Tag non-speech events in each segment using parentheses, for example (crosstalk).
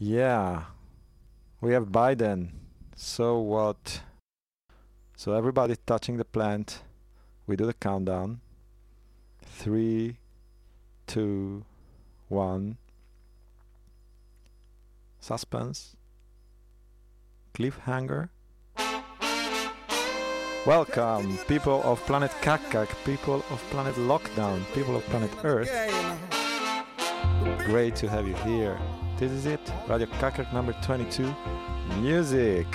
Yeah, we have Biden. So what? So everybody touching the plant. We do the countdown. Three, two, one. Suspense. Cliffhanger. Welcome, people of planet Kak Kak, people of planet Lockdown, people of planet Earth. Great to have you here. This is it, Radio Kak Kak number 22, music.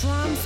Drums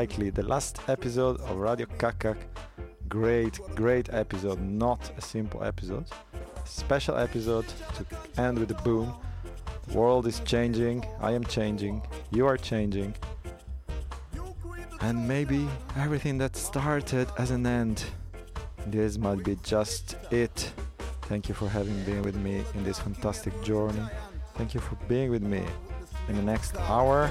likely the last episode of Radio Kak Kak. Great, great episode, not a simple episode. Special episode to end with a boom. The world is changing, I am changing, you are changing. And maybe everything that started as an end. This might be just it. Thank you for having been with me in this fantastic journey. Thank you for being with me in the next hour.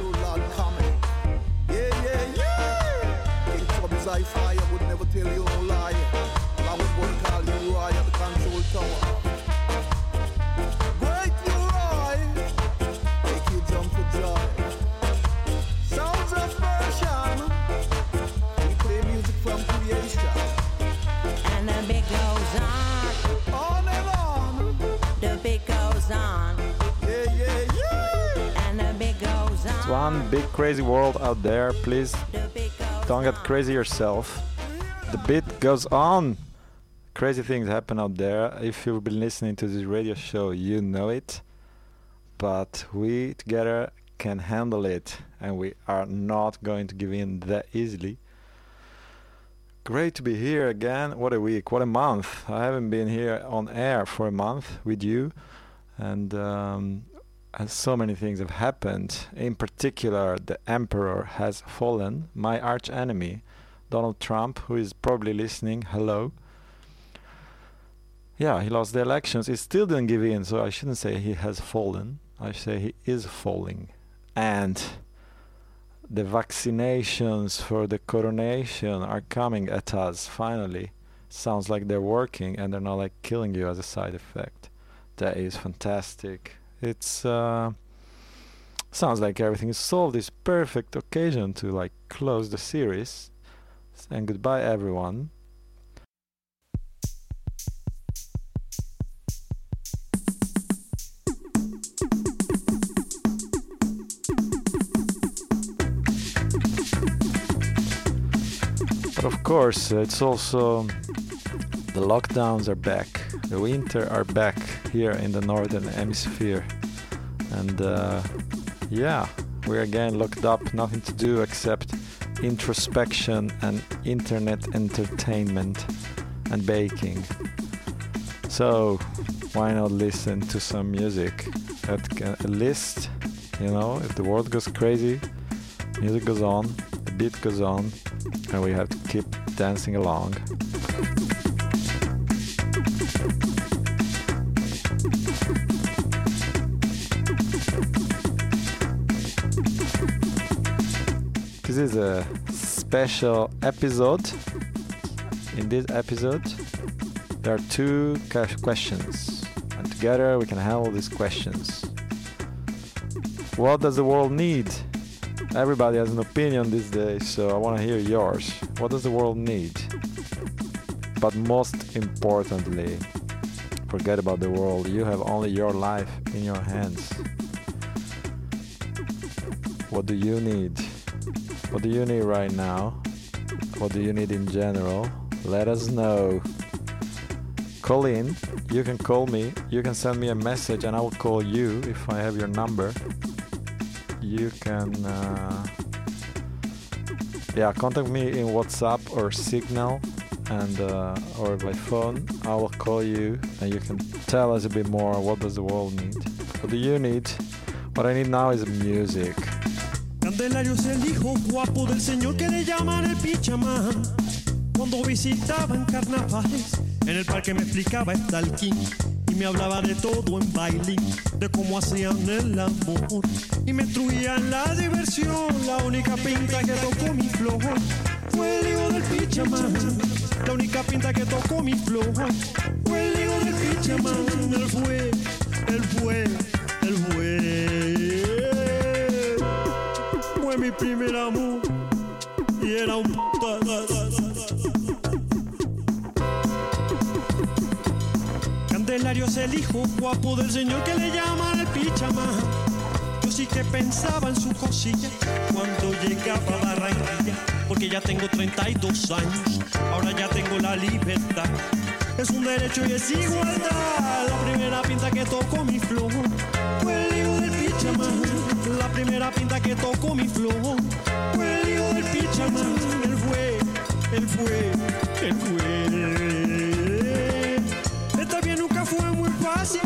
Yeah. King Tubby's high fire would never tell you no lie. I would want to call you Roy at the control tower. Great you Roy. Make you jump for joy. Sounds of version. We play music from creation. And the beat goes on. On and on. The beat goes on. Yeah, yeah, yeah. And the beat goes on. It's one big crazy world out there. Please The beat goes don't get crazy yourself. The beat goes on. Crazy things happen out there. If you've been listening to this radio show, you know it. But we together can handle it, and we are not going to give in that easily. Great to be here again. What a week, what a month. I haven't been here on air for a month with you, and um, and so many things have happened. In particular, the emperor has fallen, my arch enemy, Donald Trump, who is probably listening. Hello. Yeah, he lost the elections. He still didn't give in, so I shouldn't say he has fallen. I say he is falling. And the vaccinations for the coronation are coming at us finally. Sounds like they're working and they're not like killing you as a side effect. That is fantastic. It's uh, sounds like everything is solved. This perfect occasion to like close the series. And goodbye, everyone. But of course, it's also the lockdowns are back. The winter are back here in the northern hemisphere, and uh, yeah, we're again locked up. Nothing to do except introspection and internet entertainment and baking. So why not listen to some music at least, you know, if the world goes crazy, music goes on, the beat goes on, and we have to keep dancing along. This is a special episode. In this episode, there are two questions, and together we can handle these questions. What does the world need? Everybody has an opinion these days, so I want to hear yours. What does the world need? But most importantly, forget about the world. You have only your life in your hands. What do you need? What do you need right now? What do you need in general? Let us know. Call in. You can call me. You can send me a message and I will call you if I have your number. You can uh, yeah, contact me in WhatsApp or Signal and uh, or by phone. I will call you and you can tell us a bit more what does the world need. What do you need? What I need now is music. Candelario es el hijo guapo del señor que le llaman el pichamán. Cuando visitaban carnavales, en el parque me explicaba Stalking y me hablaba de todo en baile, de cómo hacían el amor y me instruían la diversión. La única pinta que tocó mi flor fue el hijo del pichamán. La única pinta que tocó mi flor fue el hijo del pichamán. Él fue, él fue, él fue primer amor y era un Candelario es el hijo guapo del señor que le llaman el pichamán. Yo sí que pensaba en su cosilla cuando llegaba a Barranquilla, porque ya tengo 32 años, ahora ya tengo la libertad. Es un derecho y es igualdad. La primera pinta que tocó mi flor fue el hijo del pichamán. Primera pinta que tocó mi flor fue el hijo del pichamán. Él fue, él fue, él fue. Esta bien nunca fue muy fácil,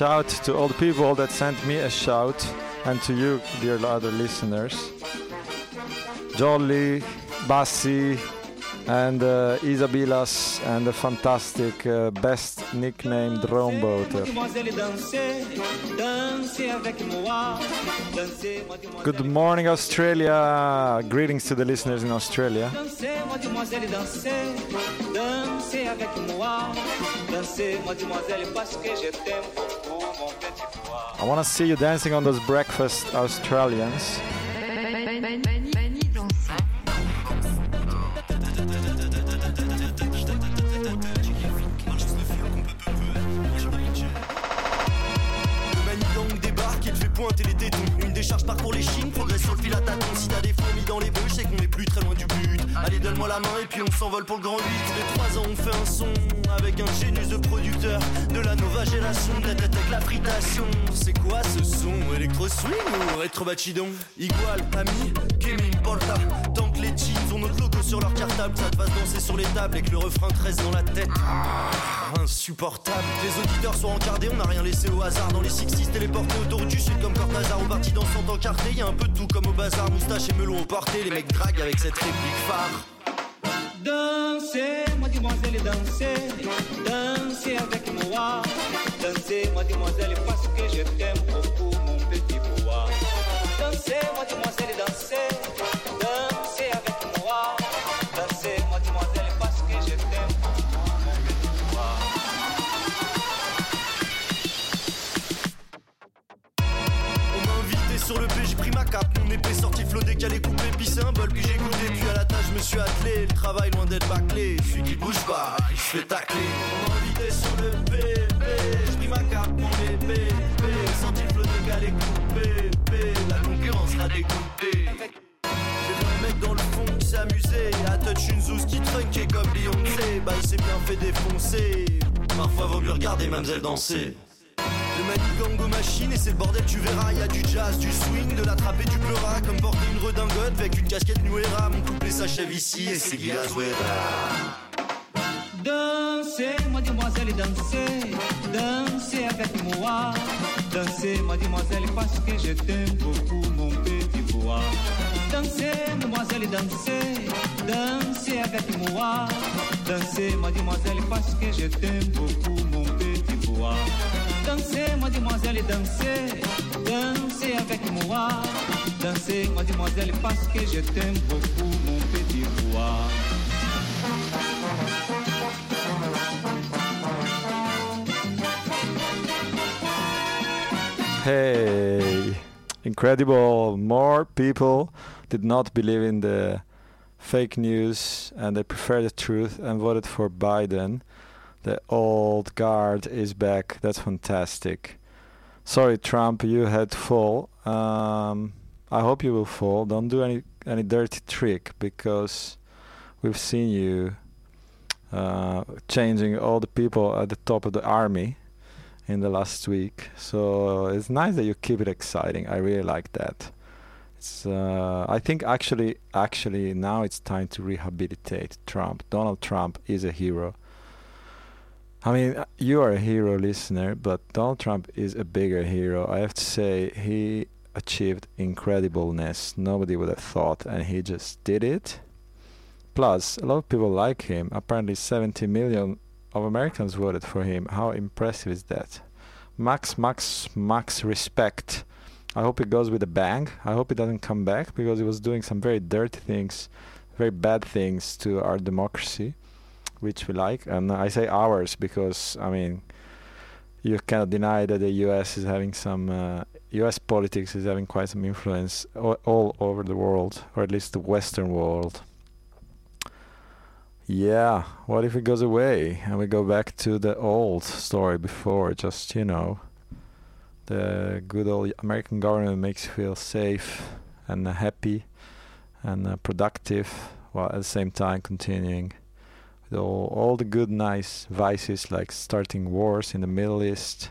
shout to all the people that sent me a shout and to you, dear other listeners. Jolly, Bassi, and uh, Isabilas and the fantastic uh, best dansez, mademoiselle. Good morning, Australia. Greetings to the listeners in Australia. I want to see you dancing on those breakfast Australians. Electro swing ou rétro bachidon Igual, ami, que me. Tant que les jeans ont notre logo sur leur cartable, ça te fasse danser sur les tables et que le refrain te reste dans la tête. Ah, insupportable. Les auditeurs sont encardés, on n'a rien laissé au hasard. Dans les 60 téléportés autour du sud comme Cortazar. On partit dans son encarté, y a un peu de tout comme au bazar. Moustache et melon au porté, les mecs draguent avec cette réplique phare. Dansez, mademoiselle, dansez, dansez avec moi. Dansez, mademoiselle, parce que je t'aime Dansez, mademoiselle, dansez, dansez avec moi. Dansez, mademoiselle, parce que je t'aime mon. On m'a invité sur le P, j'ai pris ma cape, mon épée sortie flot décalé coupé, puis c'est un bol, puis j'ai goûté, puis à la tâche je me suis attelé, le travail loin d'être bâclé, celui qui bouge pas, il se fait tacler. On m'a invité sur le P, P, j'ai pris ma cape, mon épée, P, sorti flot décalé coupé, dégoûtée. J'ai mec dans le fond qui s'amusait. À touch une zouze qui trunkait comme Beyoncé. Bah il s'est bien fait défoncer. Parfois vaut mieux regarder Mamselle danser. Le manigango machine et c'est le bordel tu verras. Y a du jazz, du swing, de l'attraper du pleura. Comme porter une redingote avec une casquette Nuera. Mon couplet s'achève ici et c'est Guy Dansez, mademoiselle, dansez, dansez avec moi. Dansez, mademoiselle, parce que je t'aime beaucoup, mon petit bois. Dansez, mademoiselle, dansez, dansez avec moi. Dansez, mademoiselle, parce que je t'aime beaucoup, mon petit bois. Dansez, mademoiselle, dansez, dansez avec moi. Dansez, mademoiselle, parce que je t'aime beaucoup, mon petit. Hey, incredible. More people did not believe in the fake news and they prefer the truth and voted for Biden. The old guard is back. That's fantastic. Sorry, Trump, you had to fall. Um, I hope you will fall. Don't do any any dirty trick because we've seen you uh, changing all the people at the top of the army in the last week. So it's nice that you keep it exciting. I really like that. It's uh, I think actually actually now it's time to rehabilitate Trump. Donald Trump is a hero. I mean, uh, you are a hero listener, but Donald Trump is a bigger hero. I have to say he achieved incredibleness nobody would have thought and he just did it. Plus, a lot of people like him. Apparently 70 million of Americans voted for him. How impressive is that? Max, max, max respect. I hope it goes with a bang. I hope it doesn't come back because he was doing some very dirty things, very bad things to our democracy, which we like. And I say ours because, I mean, you cannot deny that the US is having some, uh, US politics is having quite some influence all, all over the world, or at least the Western world. Yeah, what if it goes away and we go back to the old story before? Just, you know, the good old American government makes you feel safe and happy and uh, productive while at the same time continuing with all, all the good, nice vices like starting wars in the Middle East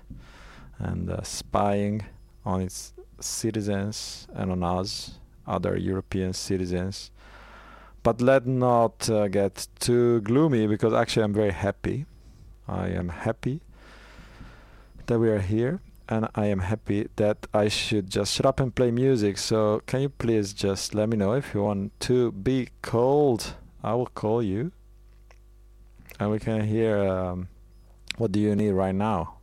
and uh, spying on its citizens and on us, other European citizens but let not uh, get too gloomy because actually I'm very happy. I am happy that we are here and I am happy that I should just shut up and play music. So can you please just let me know if you want to be called? I will call you, and we can hear um, what do you need right now.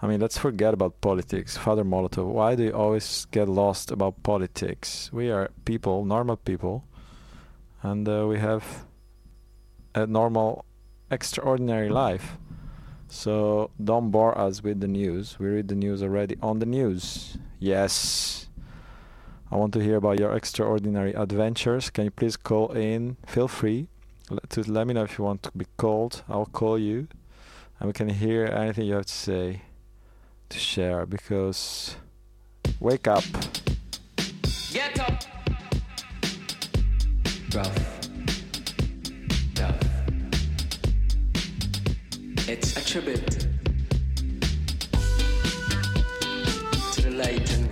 I mean, let's forget about politics. Father Molotov, why do you always get lost about politics? We are people, normal people, and uh, we have a normal, extraordinary life. So don't bore us with the news. We read the news already on the news. Yes. I want to hear about your extraordinary adventures. Can you please call in? Feel free to let me know if you want to be called. I'll call you and we can hear anything you have to say to share because wake up. Rough. Rough. It's a tribute to the late and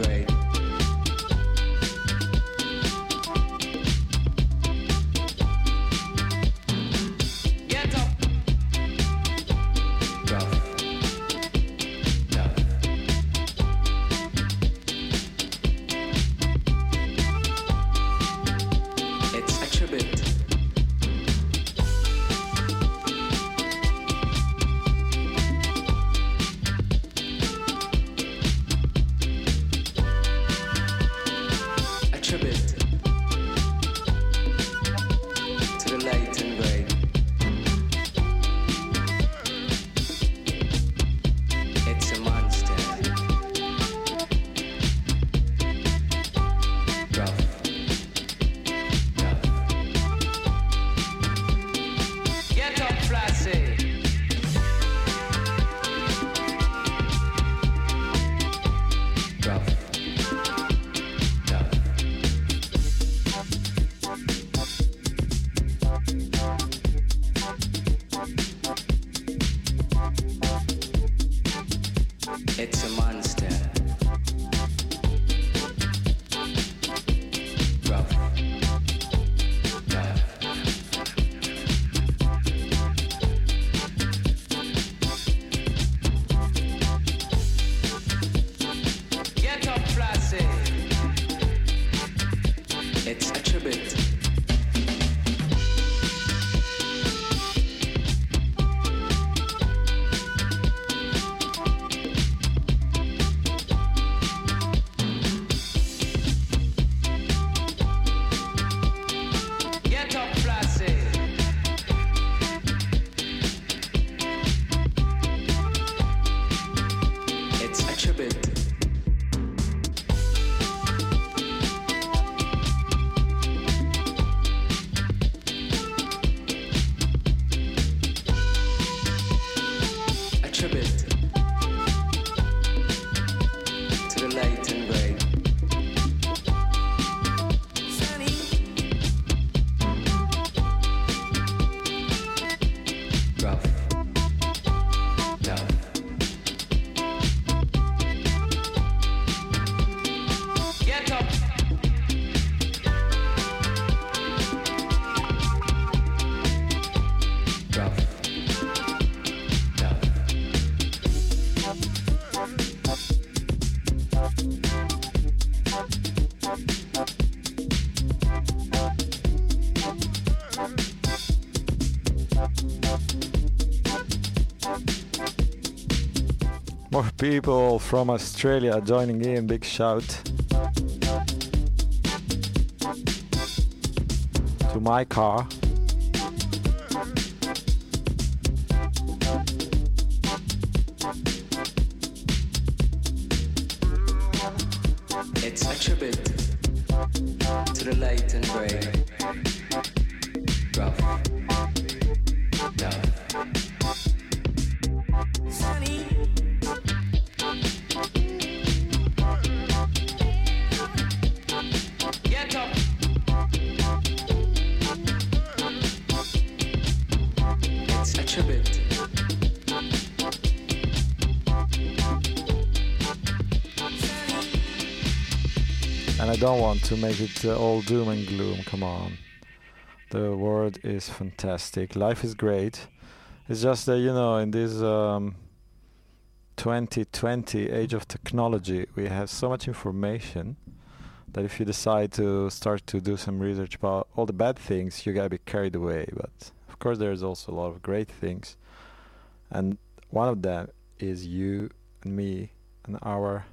people from Australia joining in. Big shout to my car. Don't want to make it uh, all doom and gloom. Come on. The world is fantastic. Life is great. It's just that, you know, in this um, 2020 age of technology, we have so much information that if you decide to start to do some research about all the bad things, you gotta be carried away. But of course, there's also a lot of great things, and one of them is you and me and our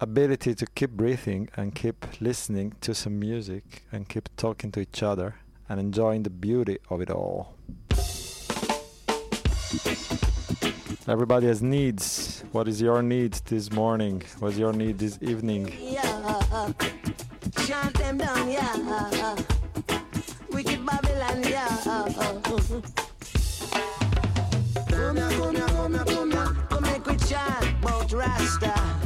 ability to keep breathing and keep listening to some music and keep talking to each other and enjoying the beauty of it all. Everybody has needs. What is your need this morning? What's your need this evening? yeah. Them down, yeah. Babylon, yeah. Come here, come here, come here, come here. Come.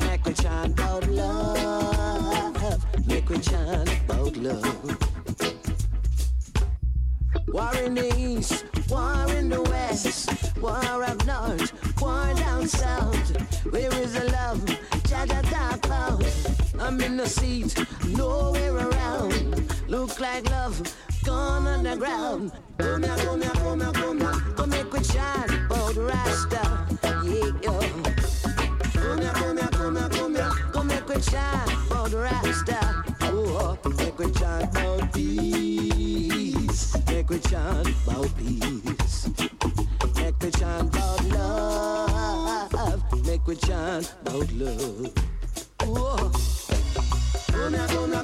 Make we chant about love. Make we chant about love. War in the east, war in the west, war up north, war down south. Where is the love? I'm in the seat, nowhere around. Look like love gone underground. Here, come here, come here, come here. Come make we chant about Rasta. Yeah. Come here, come here, come here, come here. Come make we chant about Rasta. Oh, make we chant about peace. Make we chant about peace. Make we chant about love. Make we chant about love. Oh. Come here, come here,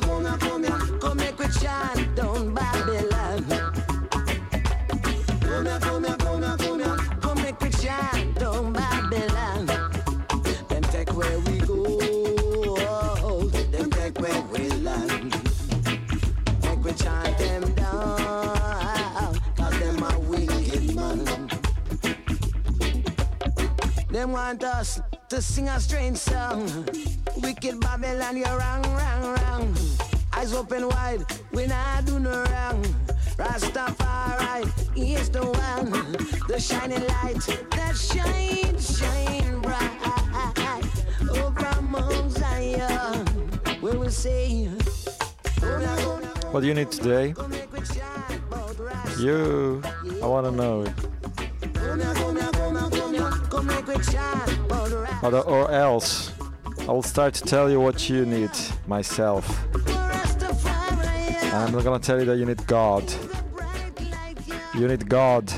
come we chant Babylon. Come here, come here, come we chant Babylon. Them take where we go. Oh, oh, them take where we land. Make we them down. Them are wicked man. Them want us to sing a strange song. Wicked Babylon, you're wrong, wrong, wrong. Eyes open wide, we not do no wrong. Rastafari is the one, the shining light that shines, shine bright oh, over Mount Zion. We say, What do you need today? You, I wanna know. Or, or else, I will start to tell you what you need myself. I'm not gonna tell you that you need God. You need God.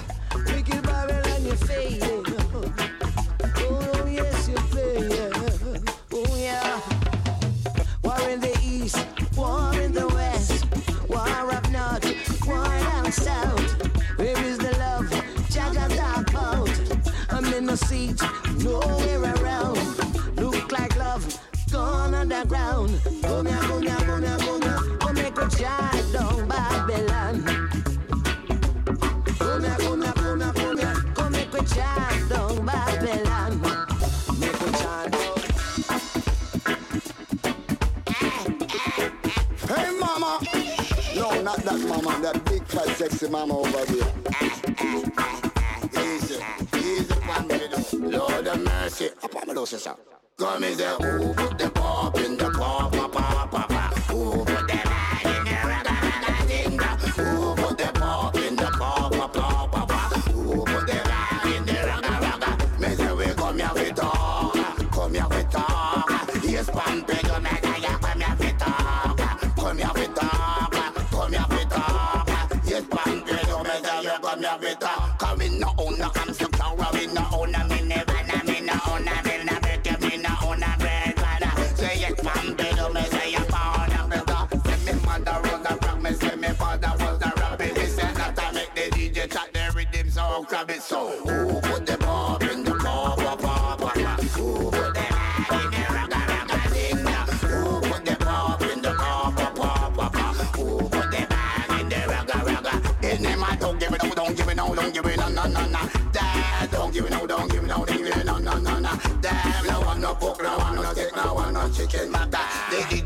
Don't give it no, don't give it no, don't give it no, no, no, no. Dad, don't give it no, don't give it no, don't give it no, no, no, no. Damn, no one no pork, no one no steak, no one no chicken, matter. They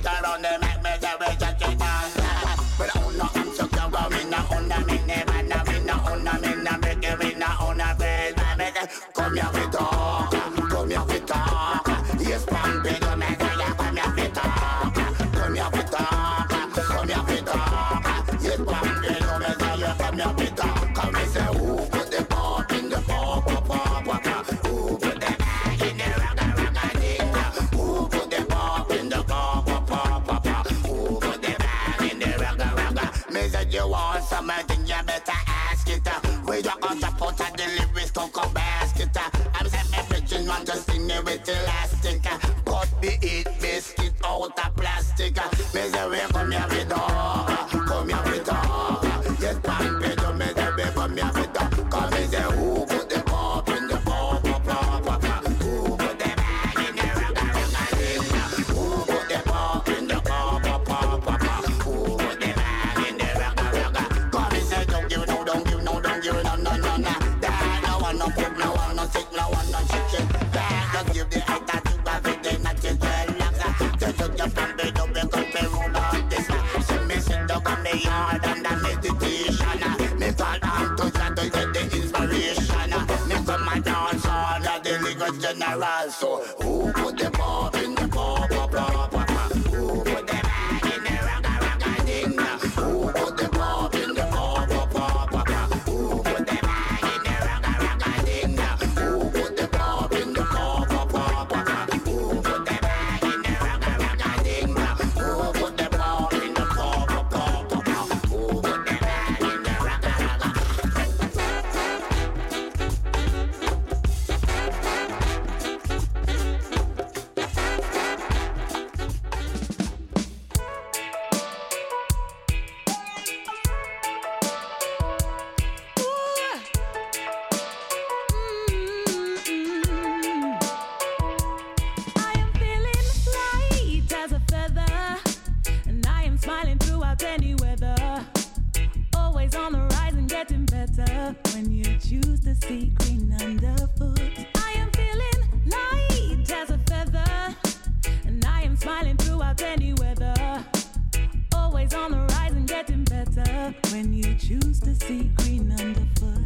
when you choose to see green underfoot.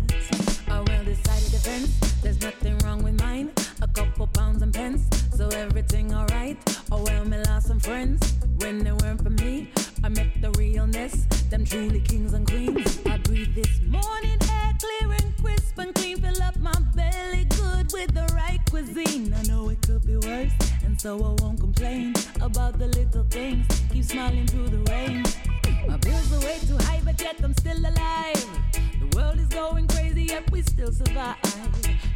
Well decided there's nothing wrong with mine. A couple pounds and pence, so everything alright. Oh well, me lost some friends when they weren't for me. I met the realness, them truly kings and queens. I breathe this morning air clear and crisp and clean. Fill up my belly good with the right cuisine. I know it could be worse, and so I won't complain about the little things. Keep smiling through the rain. My bills are way too high, but yet I'm still alive. The world is going crazy, yet we still survive.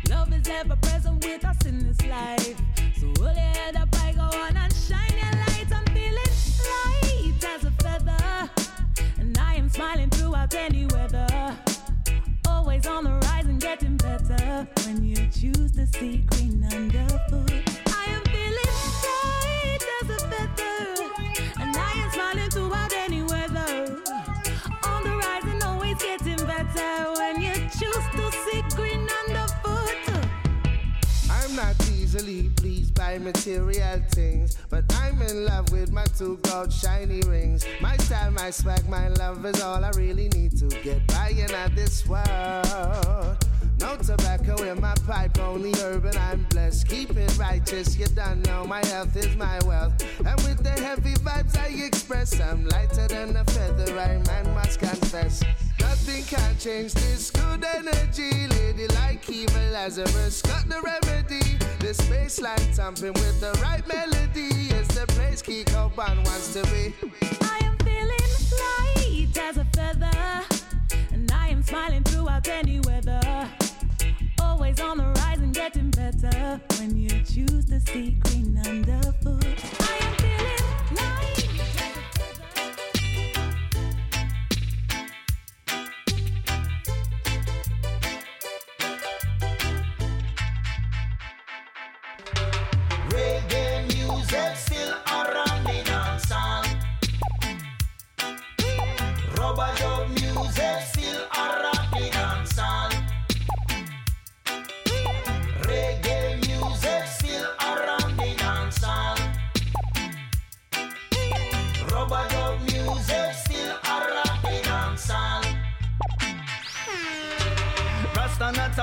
Love is ever present with us in this life. So hold your head up, I go on and shine your light. I'm feeling light as a feather, and I am smiling throughout any weather. Always on the rise and getting better when you choose to see green underfoot. When you choose to see green. I'm not easily pleased by material things, but I'm in love with my two gold shiny rings. My style, my swag, my love is all I really need to get by in this world. No tobacco in my pipe, only urban, I'm blessed. Keep it righteous, you don't know my health is my wealth. And with the heavy vibes I express, I'm lighter than a feather, I man must confess. Nothing can change this good energy. Lady like evil Lazarus got the remedy. This baseline thumping with the right melody is the place Kiko Bun wants to be. I am feeling light as a feather, and I am smiling throughout any weather. Always on the rise and getting better when you choose to see green underfoot.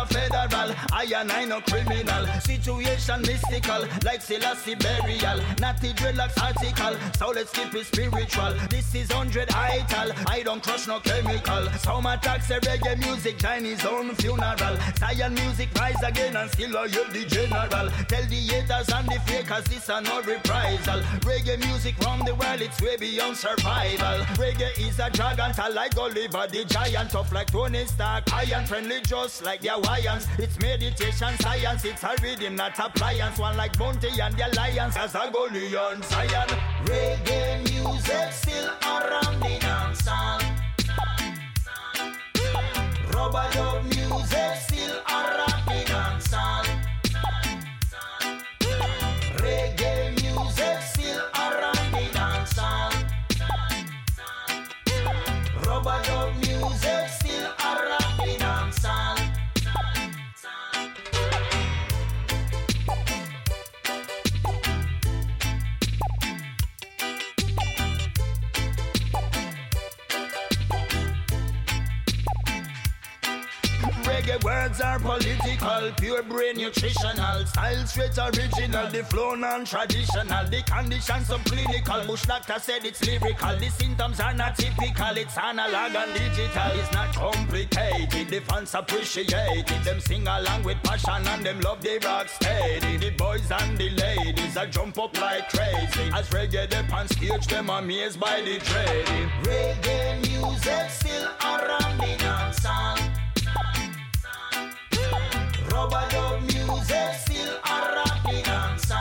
Federal, I and I no criminal. Situation mystical, like Selassie burial. Natty dreadlocks article, so let's keep it spiritual. This is 100 ital, I don't crush no chemical. Some attacks a reggae music, Chinese own funeral. Zion music rise again and still I hear the general. Tell the haters and the fakers this are no reprisal. Reggae music from the world, it's way beyond survival. Reggae is a dragon, tall like Oliver the giant, tough like Tony Stark, iron friendly just like the Hawaiians. It's meditation science, it's a rhythm, not appliance. One like Bounty and the Alliance, as a Goliath Zion. Reggae music still around the dancehall. Rubber dub music still words are political, pure brain nutritional. Style straight original, the flow non-traditional. The conditions subclinical. Bush doctor said it's lyrical. The symptoms are not typical. It's analog and digital. It's not complicated. The fans appreciate it. Them sing along with passion and them love the rock steady. The boys and the ladies are jump up like crazy. As reggae the on stage, them amazed by the trading. Reggae music still around the dance Dance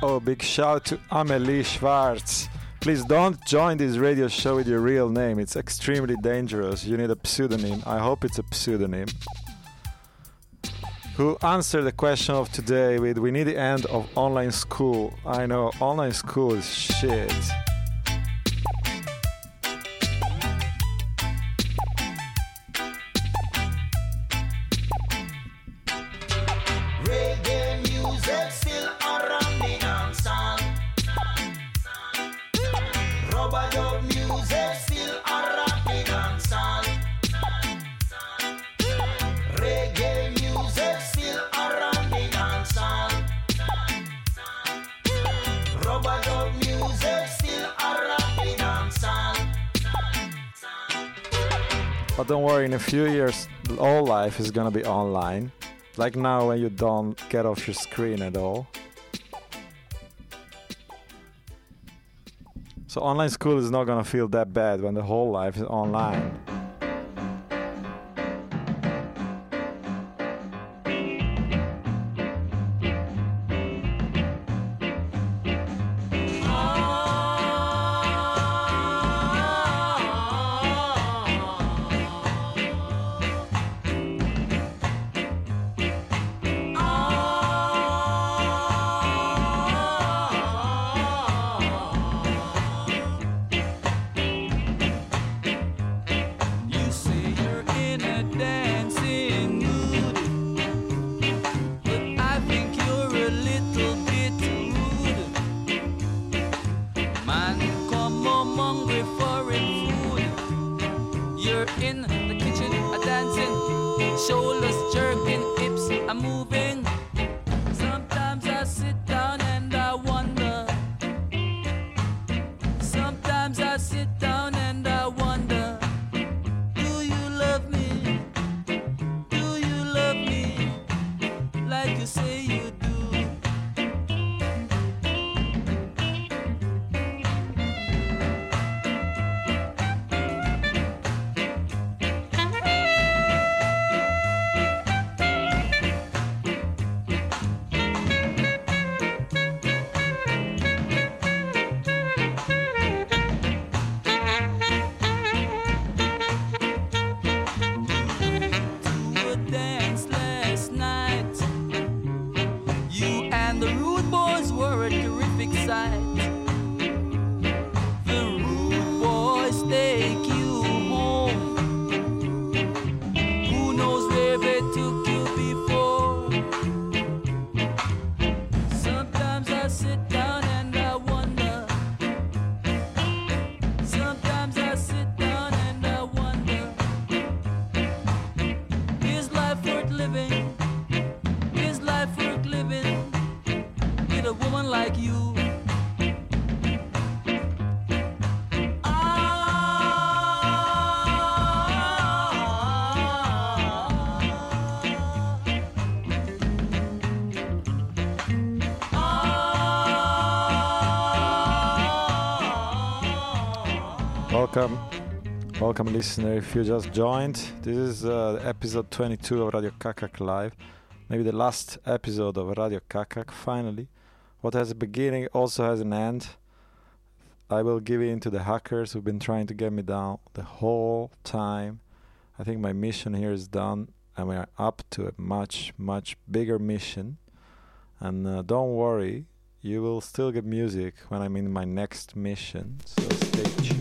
Oh, big shout to Amelie Schwartz. Please don't join this radio show with your real name. It's extremely dangerous. You need a pseudonym. I hope it's a pseudonym. Who answered the question of today with We need the end of online school. I know, online school is shit. But don't worry, in a few years, all life is gonna be online. Like now, when you don't get off your screen at all. So, online school is not gonna feel that bad when the whole life is online. Welcome, welcome, listener. If you just joined, this is uh, episode 22 of Radio Kak Kak Live. Maybe the last episode of Radio Kak Kak, finally. What has a beginning also has an end. I will give in to the hackers who've been trying to get me down the whole time. I think my mission here is done, and we are up to a much, much bigger mission. And uh, don't worry, you will still get music when I'm in my next mission. So stay tuned.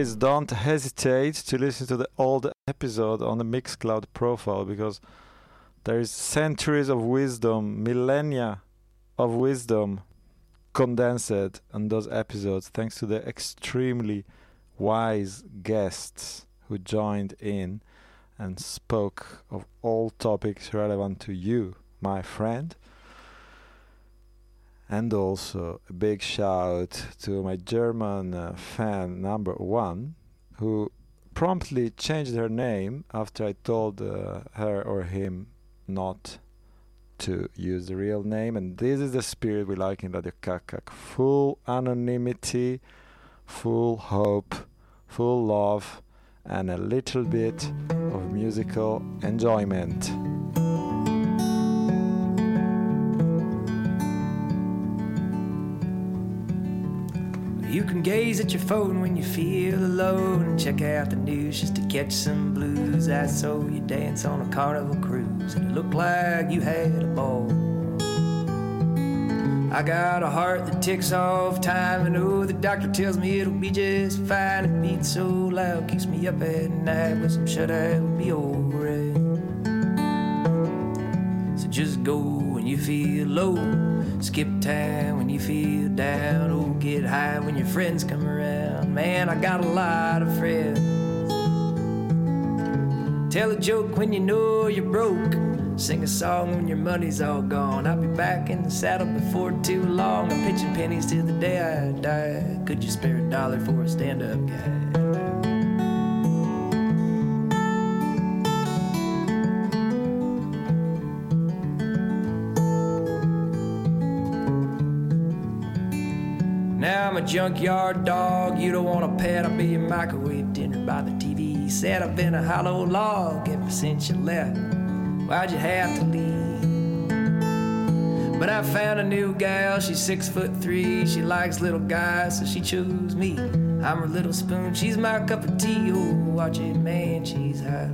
Please don't hesitate to listen to the old episode on the Mixcloud profile because there is centuries of wisdom, millennia of wisdom condensed on those episodes thanks to the extremely wise guests who joined in and spoke of all topics relevant to you, my friend. And also a big shout to my German uh, fan number one, who promptly changed her name after I told uh, her or him not to use the real name. And this is the spirit we like in Radio Kak Kak full anonymity, full hope, full love, and a little bit of musical enjoyment. You can gaze at your phone when you feel alone and check out the news just to catch some blues. I saw you dance on a carnival cruise and it looked like you had a ball. I got a heart that ticks off time. and oh, the doctor tells me it'll be just fine. It beats so loud, keeps me up at night. With some shut eye would be alright. So just go when you feel low. Skip time when you feel down. Oh, get high when your friends come around. Man, I got a lot of friends. Tell a joke when you know you're broke. Sing a song when your money's all gone. I'll be back in the saddle before too long. I'm pitching pennies till the day I die. Could you spare a dollar for a stand up guy? Now I'm a junkyard dog. You don't want a pet, I'll be your microwave dinner by the TV. Said I've been a hollow log ever since you left. Why'd you have to leave? But I found a new gal, she's six foot three. She likes little guys, so she chose me. I'm her little spoon, she's my cup of tea. Oh, watch it, man, she's hot.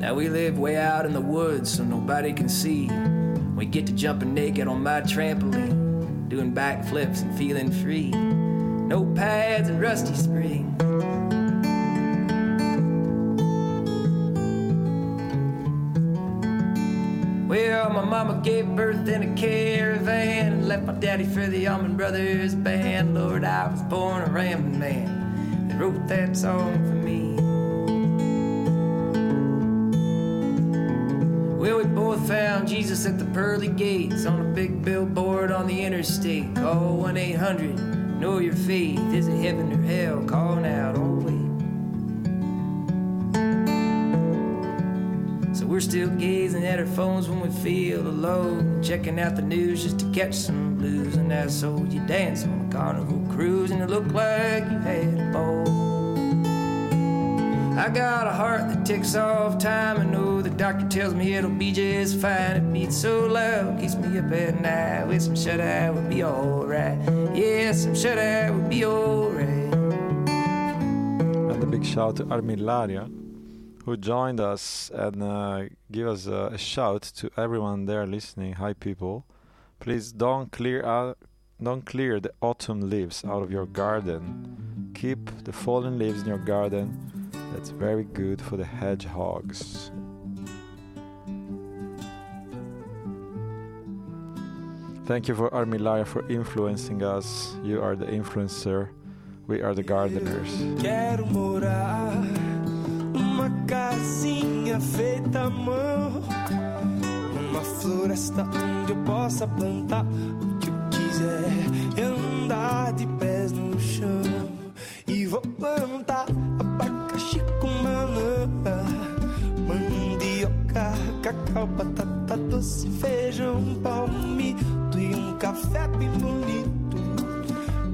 Now we live way out in the woods, so nobody can see. We get to jumping naked on my trampoline, doing backflips and feeling free. No pads and rusty springs. Well, my mama gave birth in a caravan and left my daddy for the Allman Brothers band. Lord, I was born a rambling man that wrote that song We found Jesus at the pearly gates on a big billboard on the interstate. Call 1 800, know your faith. Is it heaven or hell? Calling out, oh, wait. So we're still gazing at our phones when we feel alone. Checking out the news just to catch some blues. And I saw you dance on a carnival cruise, and it looked like you had a ball. I got a heart that ticks off time. I know the doctor tells me it'll be just fine. It beats so loud, keeps me up at night. With some shut eye would be alright. Yeah, some shut eye would be alright. And a big shout to Armillaria, who joined us and uh, give us a, a shout to everyone there listening. Hi, people! Please don't clear out, don't clear the autumn leaves out of your garden. Keep the fallen leaves in your garden. That's very good for the hedgehogs. Thank you for Armillaria for influencing us. You are the influencer. We are the gardeners. Quero morar casinha feita à mão, numa floresta onde eu possa plantar o que eu quiser, andar de pés no chão. E vou plantar abacaxi cacau, batata doce, feijão, palmito e um café bem bonito.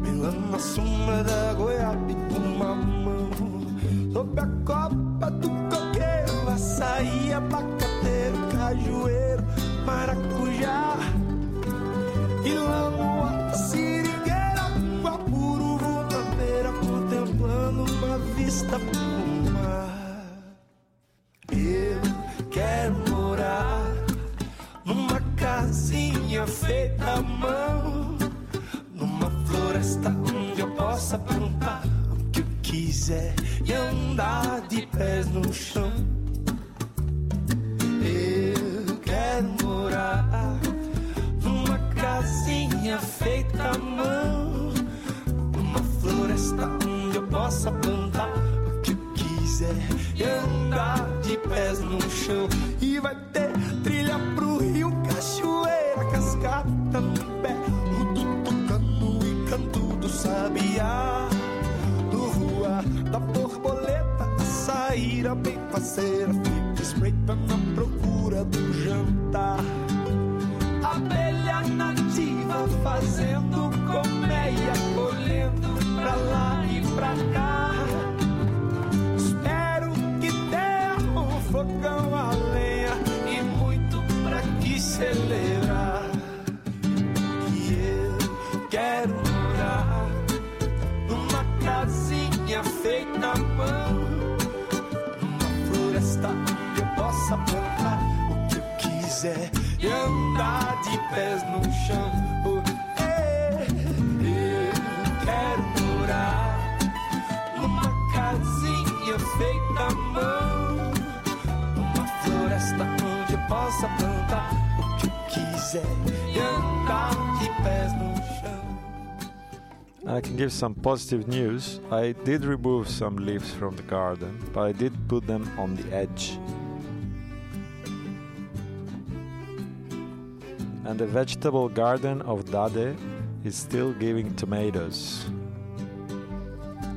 Pela na sombra da goiaba e com mamão Sob a copa do coqueiro Açaí, abacateiro, cajueiro Maracujá E no alto sirigueira Guapuru, votadeira Contemplando uma vista pro Feita mão Numa floresta possa plantar o que eu quiser e andar de pés no chão. Eu quero morar numa casinha feita à mão, numa floresta onde eu possa plantar o que eu quiser e andar de pés no chão. E vai ter trilha pro rio, cachoeira, cascata no pé, o tutucano e canto do sabiá. Do rua da borboleta, a saíra bem parceira, fica espreitando a procura do jantar. Abelha nativa fazendo colmeia, colhendo pra lá e pra cá. Espero que tenha um fogão quiser e andar de pés no chão. Feita à mão, numa floresta onde eu possa plantar o que eu quiser e andar de pés no. I can give some positive news. I did remove some leaves from the garden, but I did put them on the edge. And the vegetable garden of Dade is still giving tomatoes.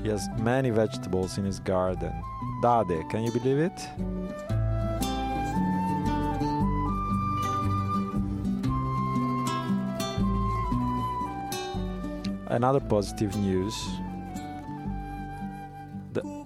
He has many vegetables in his garden. Dade, can you believe it? Another positive news.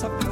onde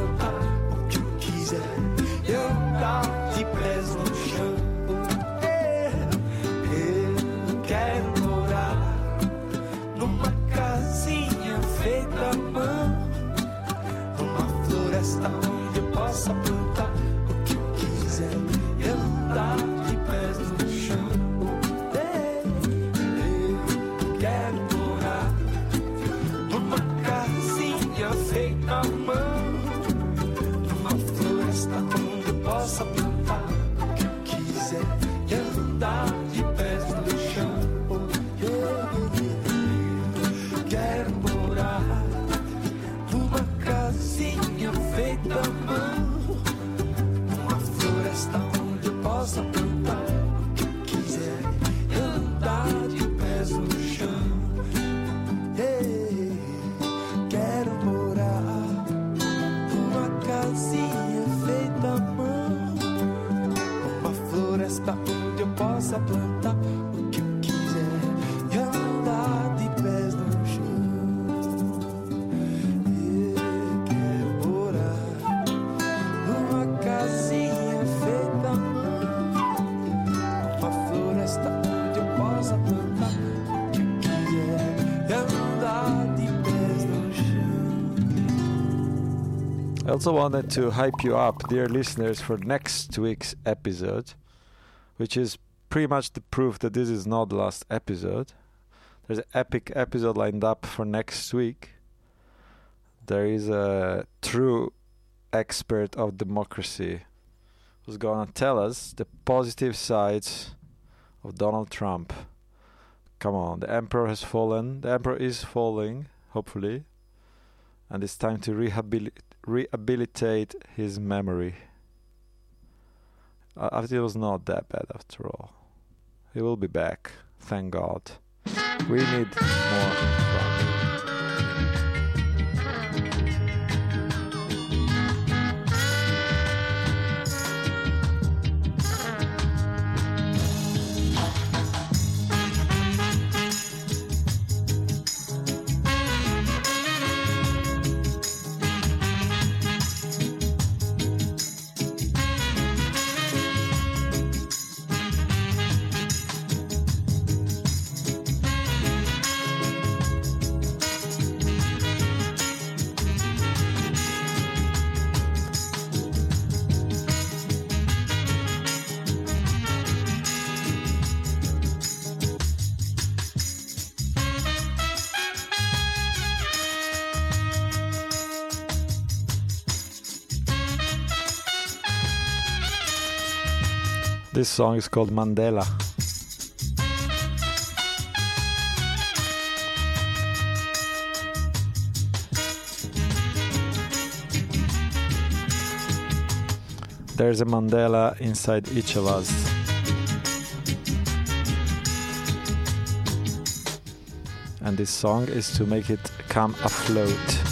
also wanted to hype you up, dear listeners, for next week's episode, which is pretty much the proof that this is not the last episode. There's an epic episode lined up for next week. There is a true expert of democracy who's gonna tell us the positive sides of Donald Trump. Come on, the emperor has fallen. The emperor is falling, hopefully, and it's time to rehabilitate rehabilitate his memory. Uh, it was not that bad after all. He will be back, thank God. We need more. This song is called Mandela. There's a Mandela inside each of us. And this song is to make it come afloat.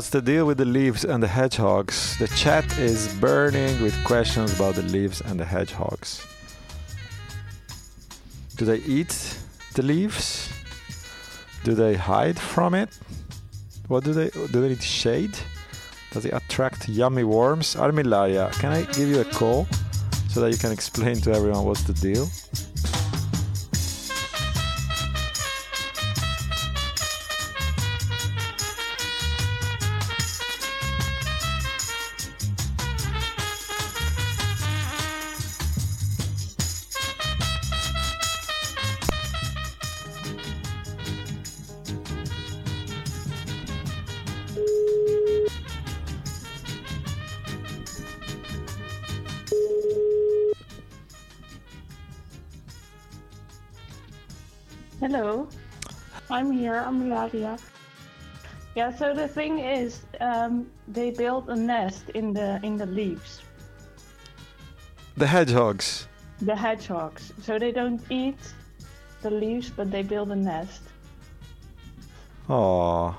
What's the deal with the leaves and the hedgehogs? The chat is burning with questions about the leaves and the hedgehogs. Do they eat the leaves? Do they hide from it? What do they do? They need shade? Does it attract yummy worms? Armillaria, can I give you a call so that you can explain to everyone what's the deal? Hello, I'm here. I'm Laria. Yeah. So the thing is, um, they build a nest in the in the leaves. The hedgehogs. The hedgehogs. So they don't eat the leaves, but they build a nest. Oh.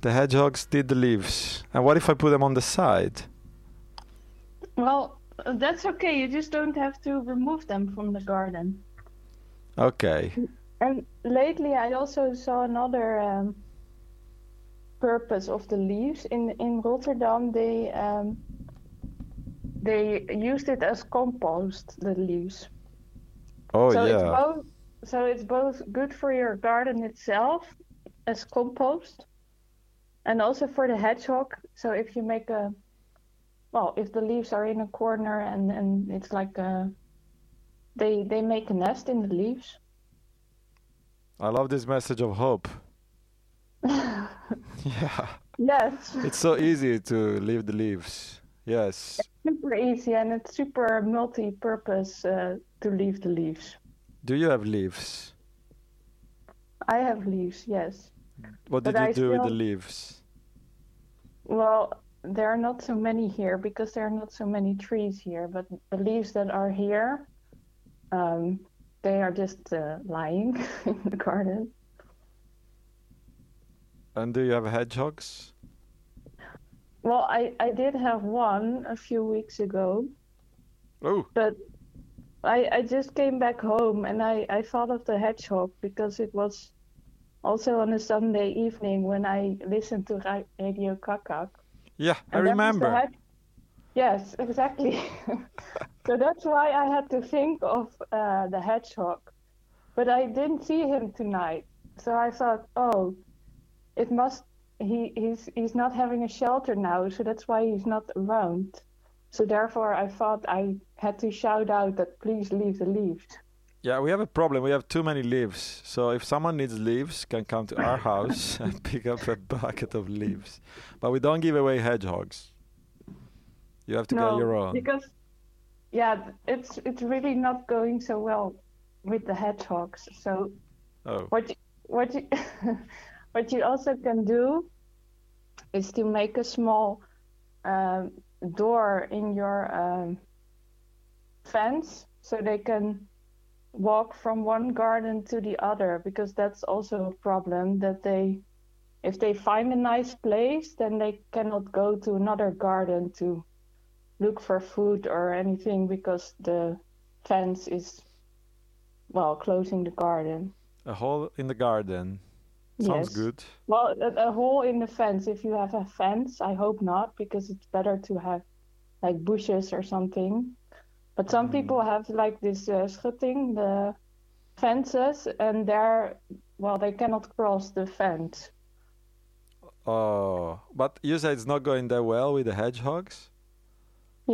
The hedgehogs did the leaves. And what if I put them on the side? Well, that's okay. You just don't have to remove them from the garden. Okay. And lately, I also saw another um, purpose of the leaves in in Rotterdam. They um, they used it as compost. The leaves. Oh so It's yeah. both, so it's both good for your garden itself as compost, and also for the hedgehog. So if you make a, well, if the leaves are in a corner and and it's like a, they they make a nest in the leaves. I love this message of hope. (laughs) (laughs) yeah. Yes. It's so easy to leave the leaves. Yes. It's super easy and it's super multi-purpose uh, to leave the leaves. Do you have leaves? I have leaves, yes. What But did you I do with the leaves? Well, there are not so many here because there are not so many trees here. But the leaves that are here, um, they are just uh, lying (laughs) in the garden. And do you have hedgehogs? Well, I, I did have one a few weeks ago. Oh. But I I just came back home and I, I thought of the hedgehog because it was also on a Sunday evening when I listened to Radio Kak Kak. Yeah, I And the remember. Yes, exactly. (laughs) so that's why I had to think of uh, the hedgehog. But I didn't see him tonight. So I thought, oh, it must he he's he's not having a shelter now, so that's why he's not around. So therefore I thought I had to shout out that please leave the leaves. Yeah, we have a problem. We have too many leaves. So if someone needs leaves, can come to our house (laughs) and pick up a bucket of leaves. But we don't give away hedgehogs. You have to no, get your own. because yeah, it's it's really not going so well with the hedgehogs. So Oh. what you, what you, (laughs) what you also can do is to make a small um, door in your um, fence so they can walk from one garden to the other because that's also a problem that they if they find a nice place then they cannot go to another garden to look for food or anything because the fence is well closing the garden A hole in the garden. Sounds Yes. good. well a, a hole in the fence if you have a fence i hope not because it's better to have like bushes or something but some people have like this uh, schutting the fences and they're well they cannot cross the fence Oh, but you said it's not going that well with the hedgehogs.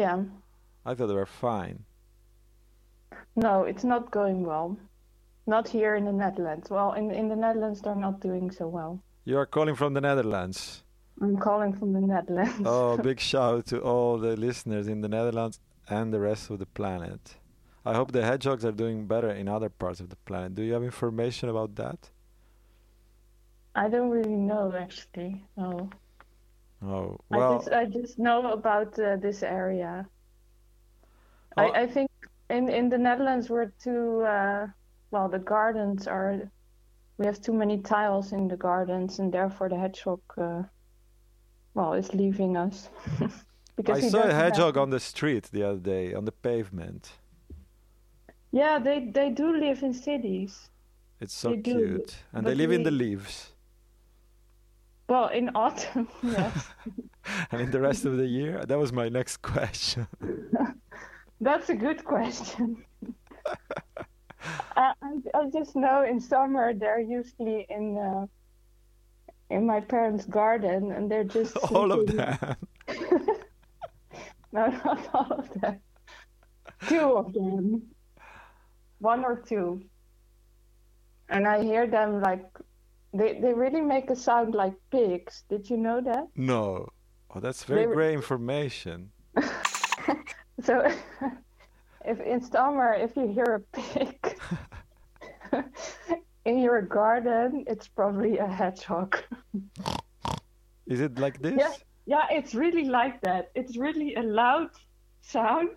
Yeah I thought they were fine. no it's not going well not here in the netherlands well in in the netherlands they're not doing so well You are calling from the Netherlands. i'm calling from the netherlands Oh, (laughs) big shout to all the listeners in the Netherlands and the rest of the planet. I hope the hedgehogs are doing better in other parts of the planet. Do you have information about that? i don't really know actually no Oh, I just I just know about uh, this area. Oh. I, I think in in the Netherlands we're too uh, well. The gardens are we have too many tiles in the gardens, and therefore the hedgehog uh, well is leaving us. (laughs) because I saw a doesn't have- hedgehog on the street the other day on the pavement. Yeah, they they do live in cities. It's so They do, cute. And they live in the leaves. Well, in autumn, (laughs) yes. (laughs) And in the rest of the year? That was my next question. (laughs) That's a good question. I, I I just know in summer they're usually in uh, in my parents' garden and they're just All of them. No, not all of them. Two of them. One or two. And I hear them like they they really make a sound like pigs. Did you know that? No. Oh, that's very They great information. (laughs) So (laughs) if in summer if you hear a pig (laughs) in your garden, it's probably a hedgehog. Is it like this? Yeah, yeah, it's really like that. It's really a loud sound,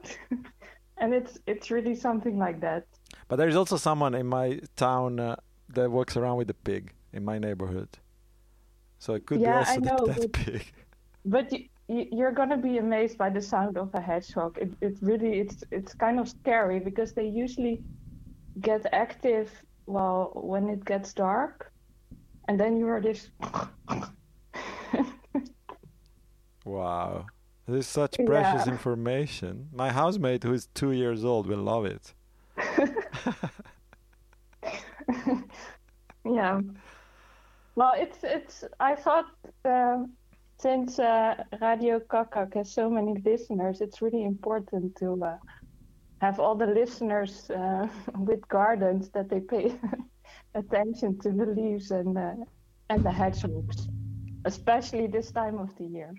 and it's it's really something like that. But there's also someone in my town uh, that walks around with a pig in my neighborhood. So it could Yeah, be also (laughs) know, that but- pig. But you, you, you're gonna be amazed by the sound of a hedgehog. It it really it's it's kind of scary because they usually get active well when it gets dark, and then you are this. (laughs) Wow. This is such precious Yeah. information. My housemate, who is two years old, will love it. (laughs) Yeah. Well, it's it's. I thought uh, since uh, Radio Kak Kak has so many listeners, it's really important to uh, have all the listeners uh, (laughs) with gardens that they pay (laughs) attention to the leaves and and the hedgehogs, especially this time of the year.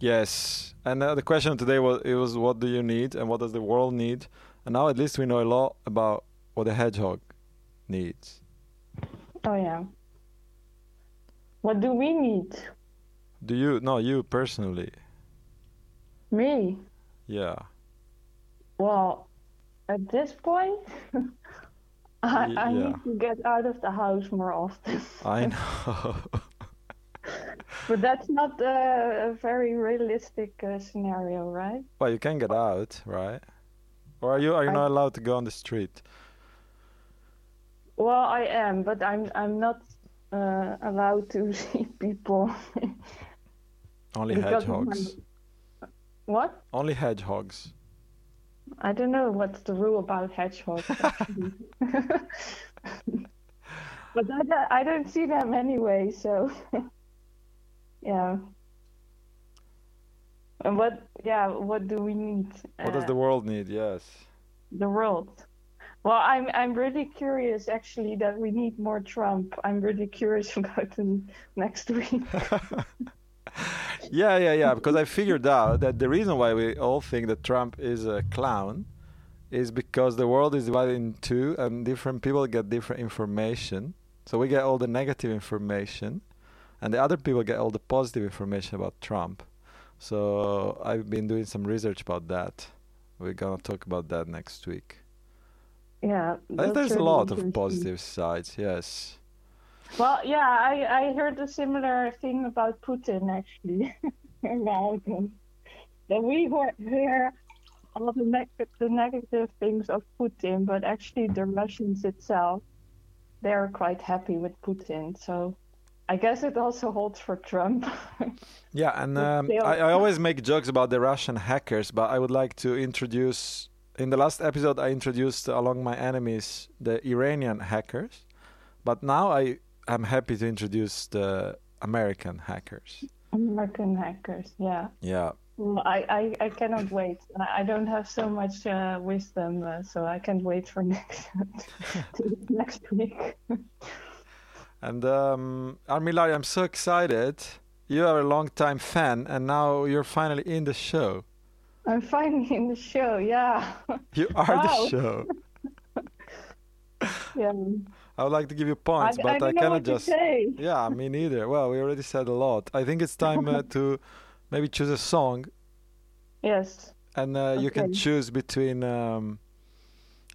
Yes. And uh, the question today was it was what do you need and what does the world need? And now at least we know a lot about what the hedgehog needs. Oh yeah. What do we need? Do you no you personally? Me? Yeah. Well, at this point, (laughs) I, Y- I yeah. need to get out of the house more often. I (laughs) know. But that's not uh, a very realistic uh, scenario, right? well, you can get out, right? Or are you are you I- not allowed to go on the street? Well, I am, but I'm I'm not uh, allowed to (laughs) see people. Only because of my- hedgehogs. What? Only hedgehogs. I don't know what's the rule about hedgehogs. (laughs) but I, don't- I don't see them anyway, so (laughs) yeah. And what? Yeah, what do we need? What does Uh, the world need? Yes. the world. Well, I'm I'm really curious actually that we need more Trump. I'm really curious (laughs) about the next week. (laughs) Yeah, yeah, yeah. Because I figured out that the reason why we all think that Trump is a clown is because the world is divided in two, and different people get different information. So we get all the negative information, and the other people get all the positive information about Trump. So I've been doing some research about that. We're gonna talk about that next week. Yeah. I think that's there's a lot of positive sides. Yes. Well, yeah, I, I heard a similar thing about Putin actually. (laughs) about him. That we hear- hear all the, neg- the negative things of Putin, but actually the Russians itself, they're quite happy with Putin. So I guess it also holds for Trump. (laughs) Yeah, and um, I, I always make jokes about the Russian hackers, but I would like to introduce. In the last episode, I introduced along my enemies the Iranian hackers, but now I am happy to introduce the American hackers. American hackers, yeah. Yeah, I, I, I cannot wait. I I don't have so much uh, wisdom, uh, so I can't wait for (laughs) next next week. (laughs) and um, Armillaria, I'm so excited. You are a long time fan, and now you're finally in the show. I'm finally in the show, yeah. You are Wow. the show. (laughs) Yeah. I would like to give you points, I- I but I, know cannot just. say. Yeah, me neither. Well, we already said a lot. I think it's time uh, (laughs) to maybe choose a song, Yes. and uh, you can choose between um,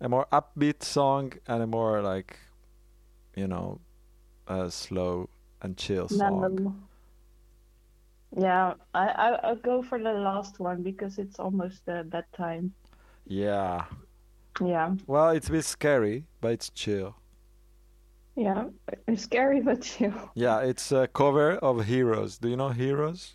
a more upbeat song and a more like, you know, a slow and chill song. Yeah, I, I I'll go for the last one because it's almost uh, bedtime. Yeah. Yeah, Well, it's a bit scary, but it's chill. yeah. It's scary but chill. Yeah, it's a cover of Heroes. Do you know Heroes?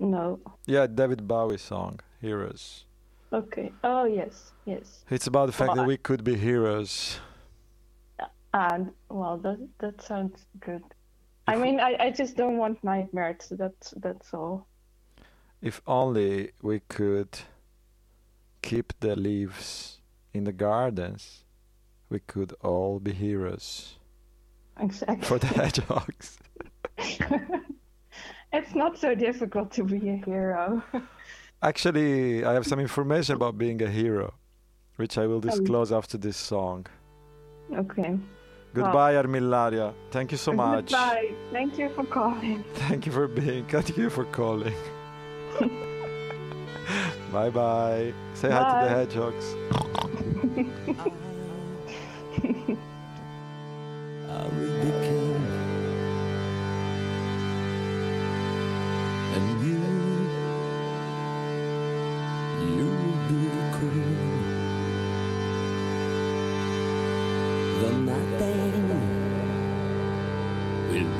No. Yeah, David Bowie song, Heroes. Okay. Oh yes, yes. It's about the fact that we could be heroes. And well, that that sounds good. I mean, I, I just don't want nightmares. That's that's all. If only we could keep the leaves in the gardens, we could all be heroes. Exactly. For the hedgehogs. (laughs) It's not so difficult to be a hero. (laughs) Actually, I have some information about being a hero, which I will disclose after this song. Okay. Goodbye, Armillaria. Thank you so much. Goodbye. Thank you for calling. (laughs) Thank you for being. Thank you for calling. (laughs) bye bye. Say hi to the hedgehogs. (laughs) I will be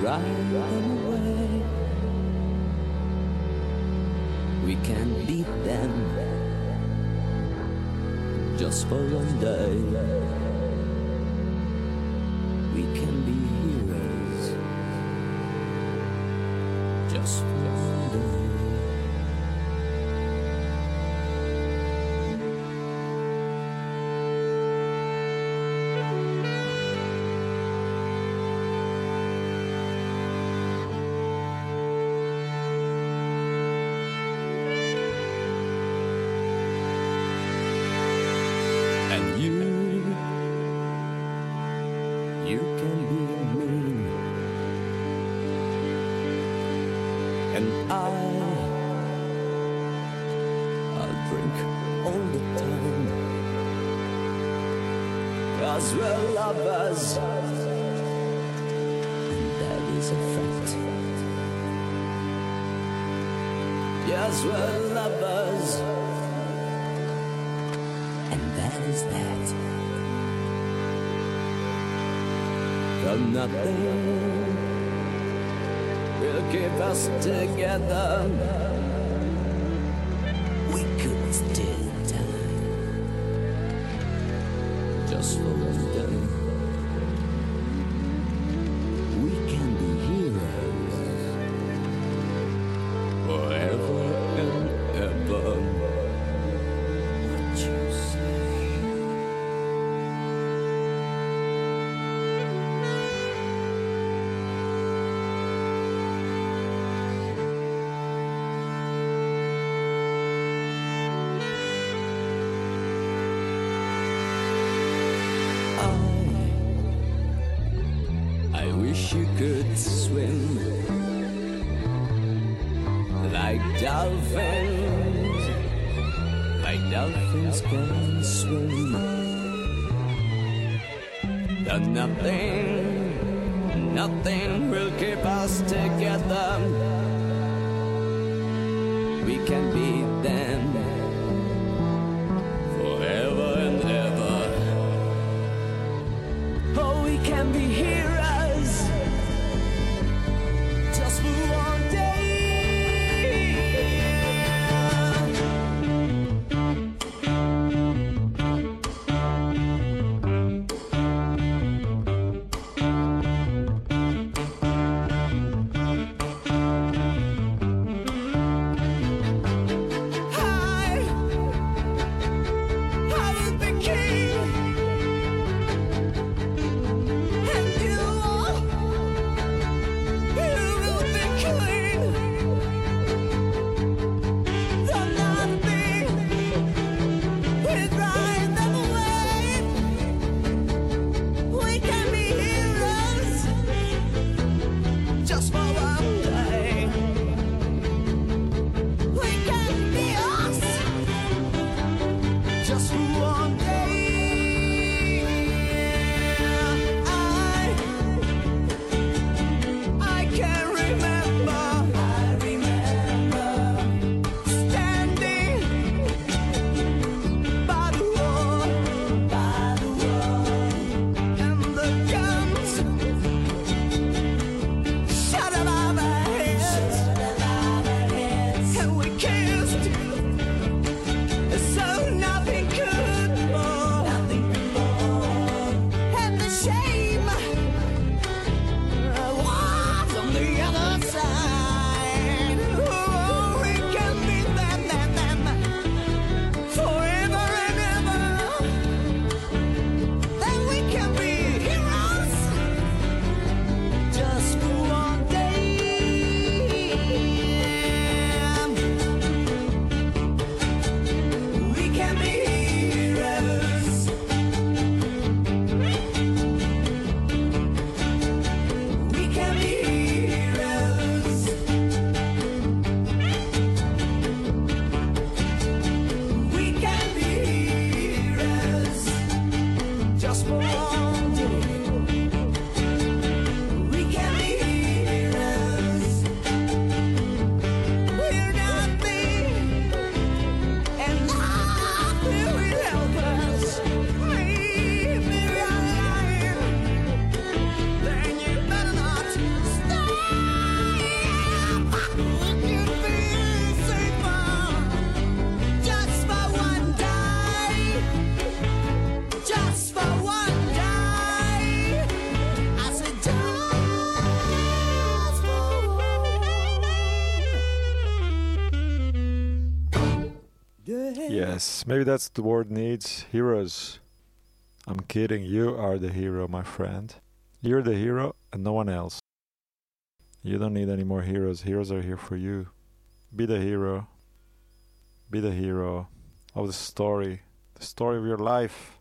drive them away. We can beat them just for one day. We can be heroes just We're lovers, and that is that. From nothing will keep us together. Nothing, Yes, maybe that's the world needs heroes. I'm kidding, you are the hero, my friend. You're the hero and no one else. You don't need any more heroes. Heroes are here for you. Be the hero. Be the hero of the story, the story of your life.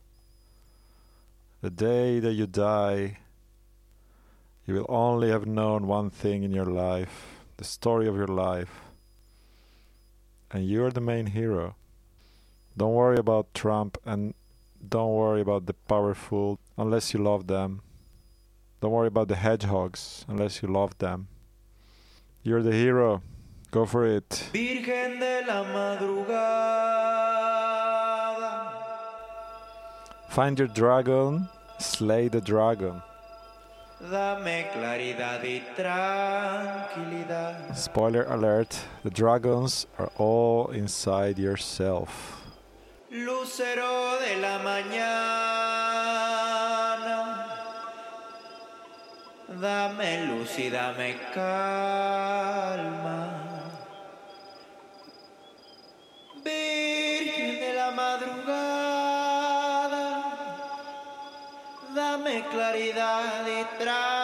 The day that you die, you will only have known one thing in your life the story of your life. And you're the main hero. Don't worry about Trump and don't worry about the powerful unless you love them. Don't worry about the hedgehogs unless you love them. You're the hero. Go for it. Virgen de la madrugada. Find your dragon, slay the dragon. Dame claridad y tranquilidad. Spoiler alert the dragons are all inside yourself. Lucero de la mañana. Dame luz y dame calma. Virgen de la madrugada. Dame claridad y tranquilidad.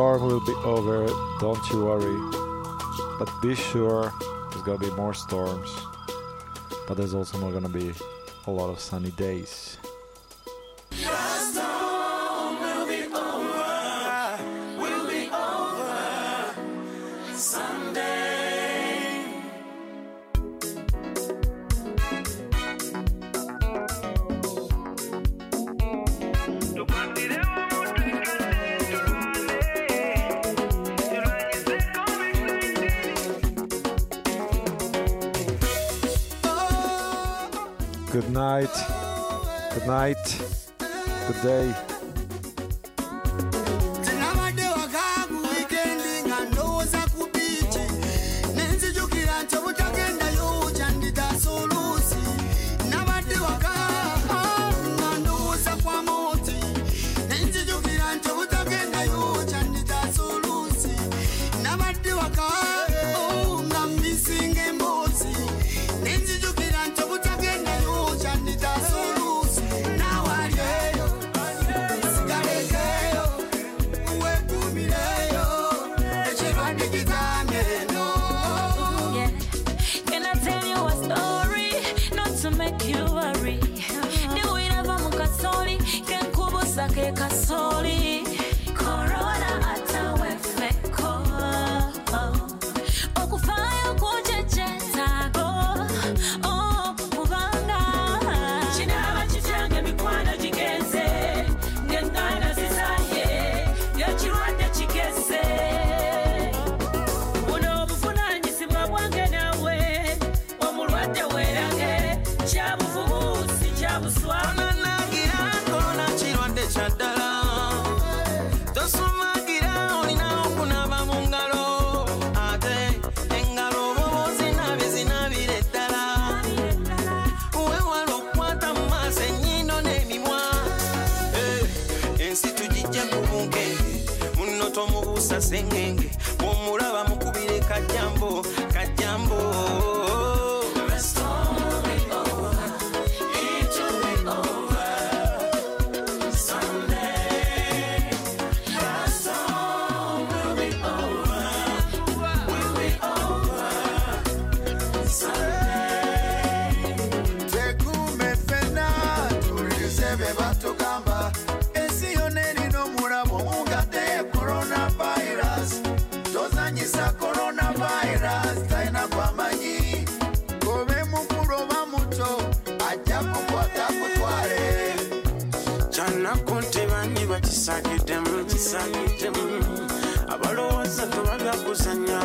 storm will be over, don't you worry. But be sure there's gonna be more storms. But there's also not gonna be a lot of sunny days. Good night. Good day. kisaagidemu kisaagidemu abalowooza tebagakuzanya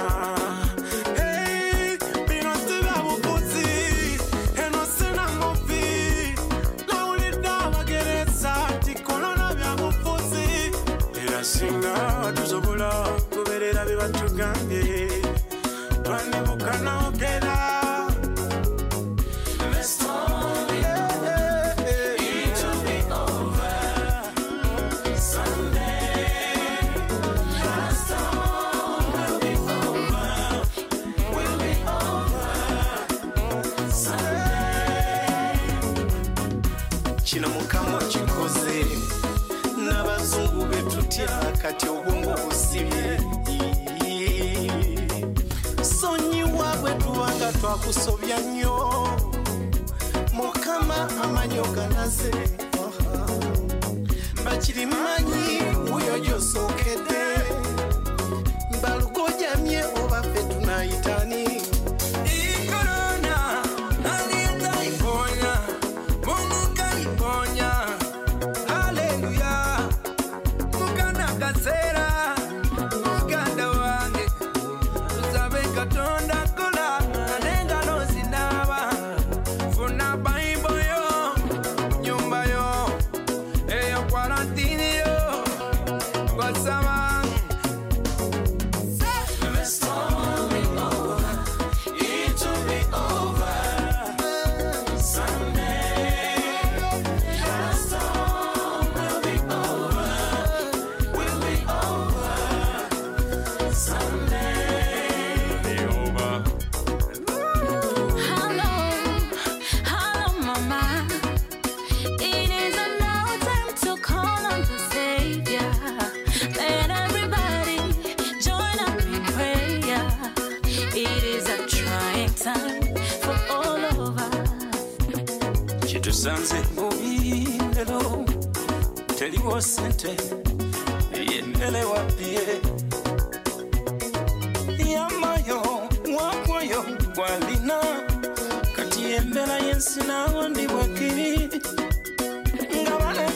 puso byanyo mukama amanyi ogalaze bakiri manyi gyosookedde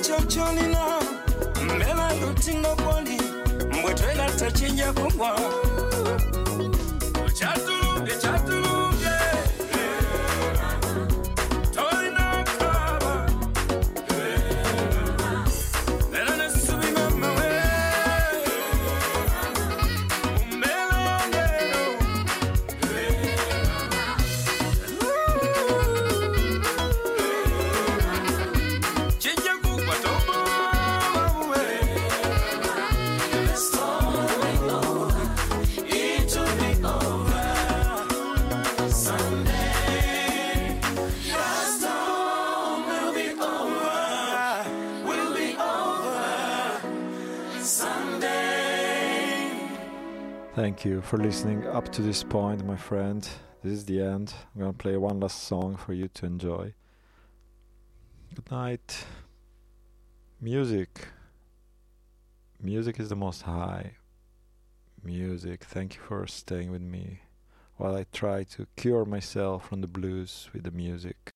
chocholina mbela lutinga poli mbwetwela tachinja kumwa chatulumbe chatulumbe Thank you for listening up to this point, my friend. This is the end. I'm going to play one last song for you to enjoy. Good night. Music. Music is the most high. Music. Thank you for staying with me while I try to cure myself from the blues with the music.